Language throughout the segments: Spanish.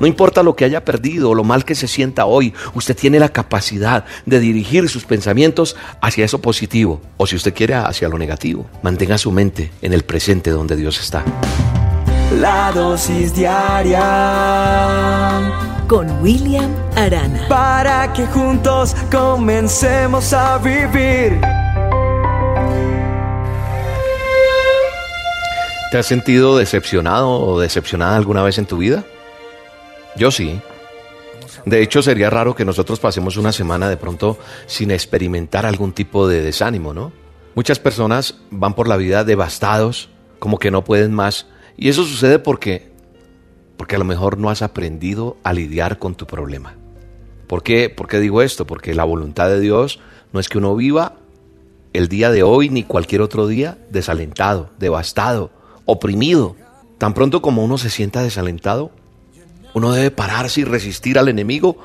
No importa lo que haya perdido o lo mal que se sienta hoy, usted tiene la capacidad de dirigir sus pensamientos hacia eso positivo o si usted quiere hacia lo negativo. Mantenga su mente en el presente donde Dios está. La dosis diaria con William Arana. Para que juntos comencemos a vivir. ¿Te has sentido decepcionado o decepcionada alguna vez en tu vida? Yo sí. De hecho, sería raro que nosotros pasemos una semana de pronto sin experimentar algún tipo de desánimo, ¿no? Muchas personas van por la vida devastados, como que no pueden más, y eso sucede porque porque a lo mejor no has aprendido a lidiar con tu problema. ¿Por qué? ¿Por qué digo esto? Porque la voluntad de Dios no es que uno viva el día de hoy ni cualquier otro día desalentado, devastado, oprimido. Tan pronto como uno se sienta desalentado, uno debe pararse y resistir al enemigo,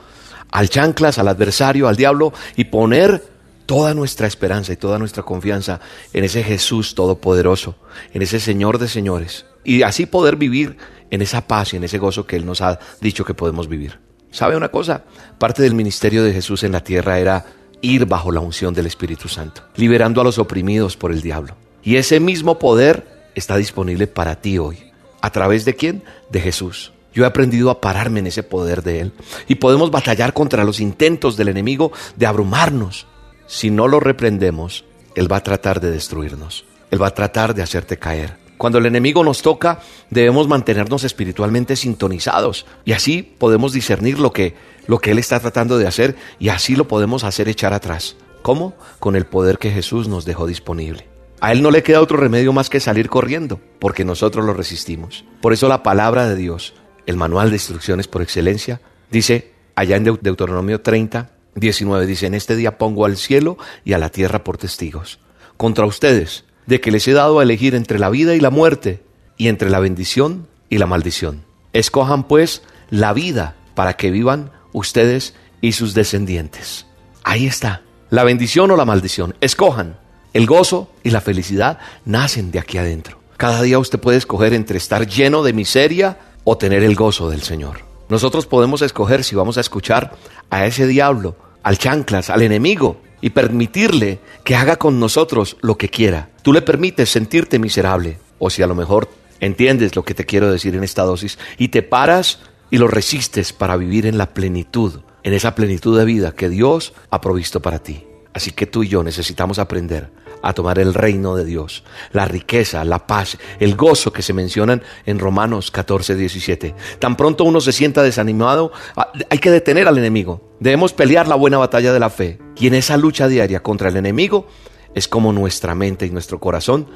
al chanclas, al adversario, al diablo y poner toda nuestra esperanza y toda nuestra confianza en ese Jesús todopoderoso, en ese Señor de señores. Y así poder vivir en esa paz y en ese gozo que Él nos ha dicho que podemos vivir. ¿Sabe una cosa? Parte del ministerio de Jesús en la tierra era ir bajo la unción del Espíritu Santo, liberando a los oprimidos por el diablo. Y ese mismo poder está disponible para ti hoy. ¿A través de quién? De Jesús. Yo he aprendido a pararme en ese poder de Él. Y podemos batallar contra los intentos del enemigo de abrumarnos. Si no lo reprendemos, Él va a tratar de destruirnos. Él va a tratar de hacerte caer. Cuando el enemigo nos toca, debemos mantenernos espiritualmente sintonizados y así podemos discernir lo que, lo que Él está tratando de hacer y así lo podemos hacer echar atrás. ¿Cómo? Con el poder que Jesús nos dejó disponible. A él no le queda otro remedio más que salir corriendo, porque nosotros lo resistimos. Por eso la palabra de Dios, el manual de instrucciones por excelencia, dice allá en Deuteronomio 30, 19, dice, en este día pongo al cielo y a la tierra por testigos, contra ustedes, de que les he dado a elegir entre la vida y la muerte, y entre la bendición y la maldición. Escojan pues la vida para que vivan ustedes y sus descendientes. Ahí está, la bendición o la maldición. Escojan. El gozo y la felicidad nacen de aquí adentro. Cada día usted puede escoger entre estar lleno de miseria o tener el gozo del Señor. Nosotros podemos escoger si vamos a escuchar a ese diablo, al chanclas, al enemigo, y permitirle que haga con nosotros lo que quiera. Tú le permites sentirte miserable, o si a lo mejor entiendes lo que te quiero decir en esta dosis, y te paras y lo resistes para vivir en la plenitud, en esa plenitud de vida que Dios ha provisto para ti. Así que tú y yo necesitamos aprender a tomar el reino de Dios, la riqueza, la paz, el gozo que se mencionan en Romanos 14, 17. Tan pronto uno se sienta desanimado, ah, hay que detener al enemigo. Debemos pelear la buena batalla de la fe. Y en esa lucha diaria contra el enemigo es como nuestra mente y nuestro corazón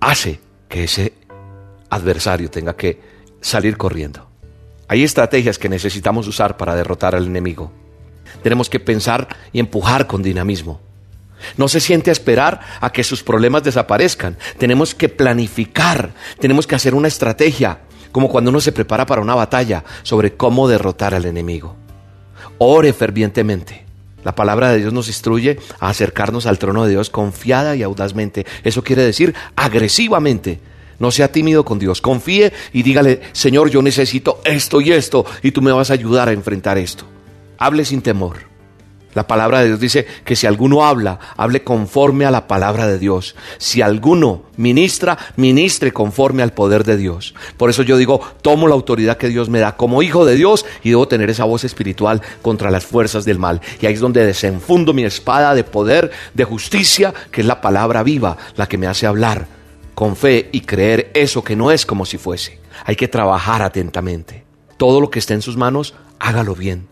hace que ese adversario tenga que salir corriendo. Hay estrategias que necesitamos usar para derrotar al enemigo. Tenemos que pensar y empujar con dinamismo. No se siente a esperar a que sus problemas desaparezcan. Tenemos que planificar, tenemos que hacer una estrategia, como cuando uno se prepara para una batalla sobre cómo derrotar al enemigo. Ore fervientemente. La palabra de Dios nos instruye a acercarnos al trono de Dios confiada y audazmente. Eso quiere decir agresivamente. No sea tímido con Dios. Confíe y dígale, Señor, yo necesito esto y esto y tú me vas a ayudar a enfrentar esto. Hable sin temor. La palabra de Dios dice que si alguno habla, hable conforme a la palabra de Dios. Si alguno ministra, ministre conforme al poder de Dios. Por eso yo digo, tomo la autoridad que Dios me da como hijo de Dios y debo tener esa voz espiritual contra las fuerzas del mal. Y ahí es donde desenfundo mi espada de poder, de justicia, que es la palabra viva, la que me hace hablar con fe y creer eso que no es como si fuese. Hay que trabajar atentamente. Todo lo que esté en sus manos, hágalo bien,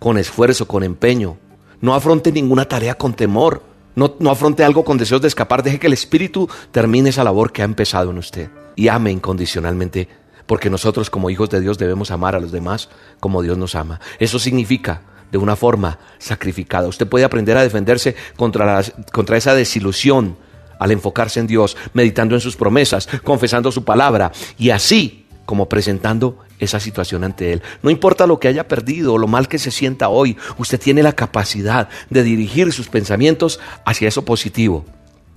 con esfuerzo, con empeño no afronte ninguna tarea con temor. No, no, afronte algo con deseos de escapar. Deje que el Espíritu termine esa labor que ha empezado en usted. Y ame incondicionalmente. Porque nosotros como hijos de Dios debemos amar a los demás como Dios nos ama. Eso significa de una forma sacrificada. Usted puede aprender a defenderse contra, contra esa desilusión al enfocarse en Dios, meditando en sus promesas, confesando su palabra y así como presentando esa situación ante Él. No importa lo que haya perdido o lo mal que se sienta hoy, usted tiene la capacidad de dirigir sus pensamientos hacia eso positivo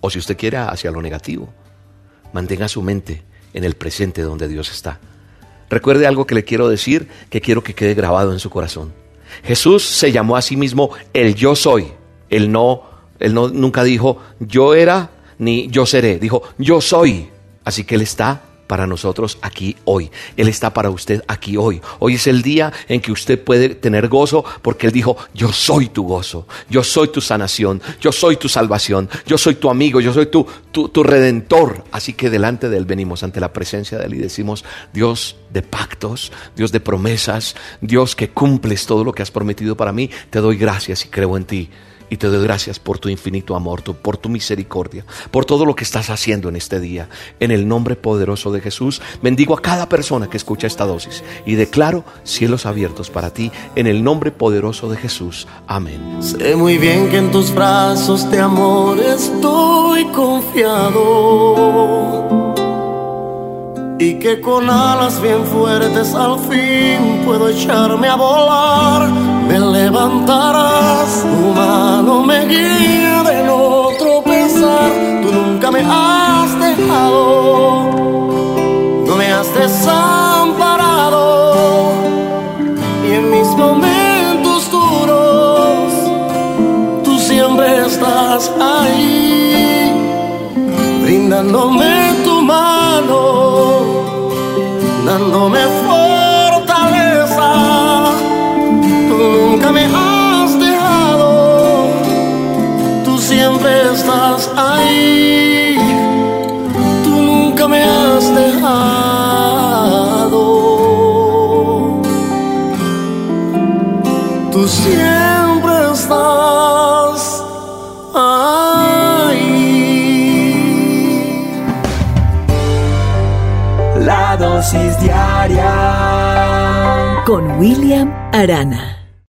o si usted quiere hacia lo negativo. Mantenga su mente en el presente donde Dios está. recuerde algo que le quiero decir, que quiero que quede grabado en su corazón. Jesús se llamó a sí mismo el yo soy. Él no, él no nunca dijo yo era ni yo seré. Dijo yo soy. Así que él está para nosotros aquí hoy. Él está para usted aquí hoy. Hoy es el día en que usted puede tener gozo porque Él dijo, yo soy tu gozo, yo soy tu sanación, yo soy tu salvación, yo soy tu amigo, yo soy tu, tu, tu redentor. Así que delante de Él venimos ante la presencia de Él y decimos, Dios de pactos, Dios de promesas, Dios que cumples todo lo que has prometido para mí, te doy gracias y creo en ti y te doy gracias por tu infinito amor, por tu misericordia, por todo lo que estás haciendo en este día. En el nombre poderoso de Jesús, bendigo a cada persona que escucha esta dosis y declaro cielos abiertos para ti en el nombre poderoso de Jesús. Amén. Sé muy bien que en tus brazos de amor estoy confiado y que con alas bien fuertes al fin puedo echarme a volar. Me levantarás, tu mano me guía de no tropezar. Tú nunca me has dejado, no me has desamparado. Y en mis momentos duros, tú siempre estás ahí, brindándome dándome fortaleza. Tú nunca me has dejado, tú siempre estás ahí. Con William Arana.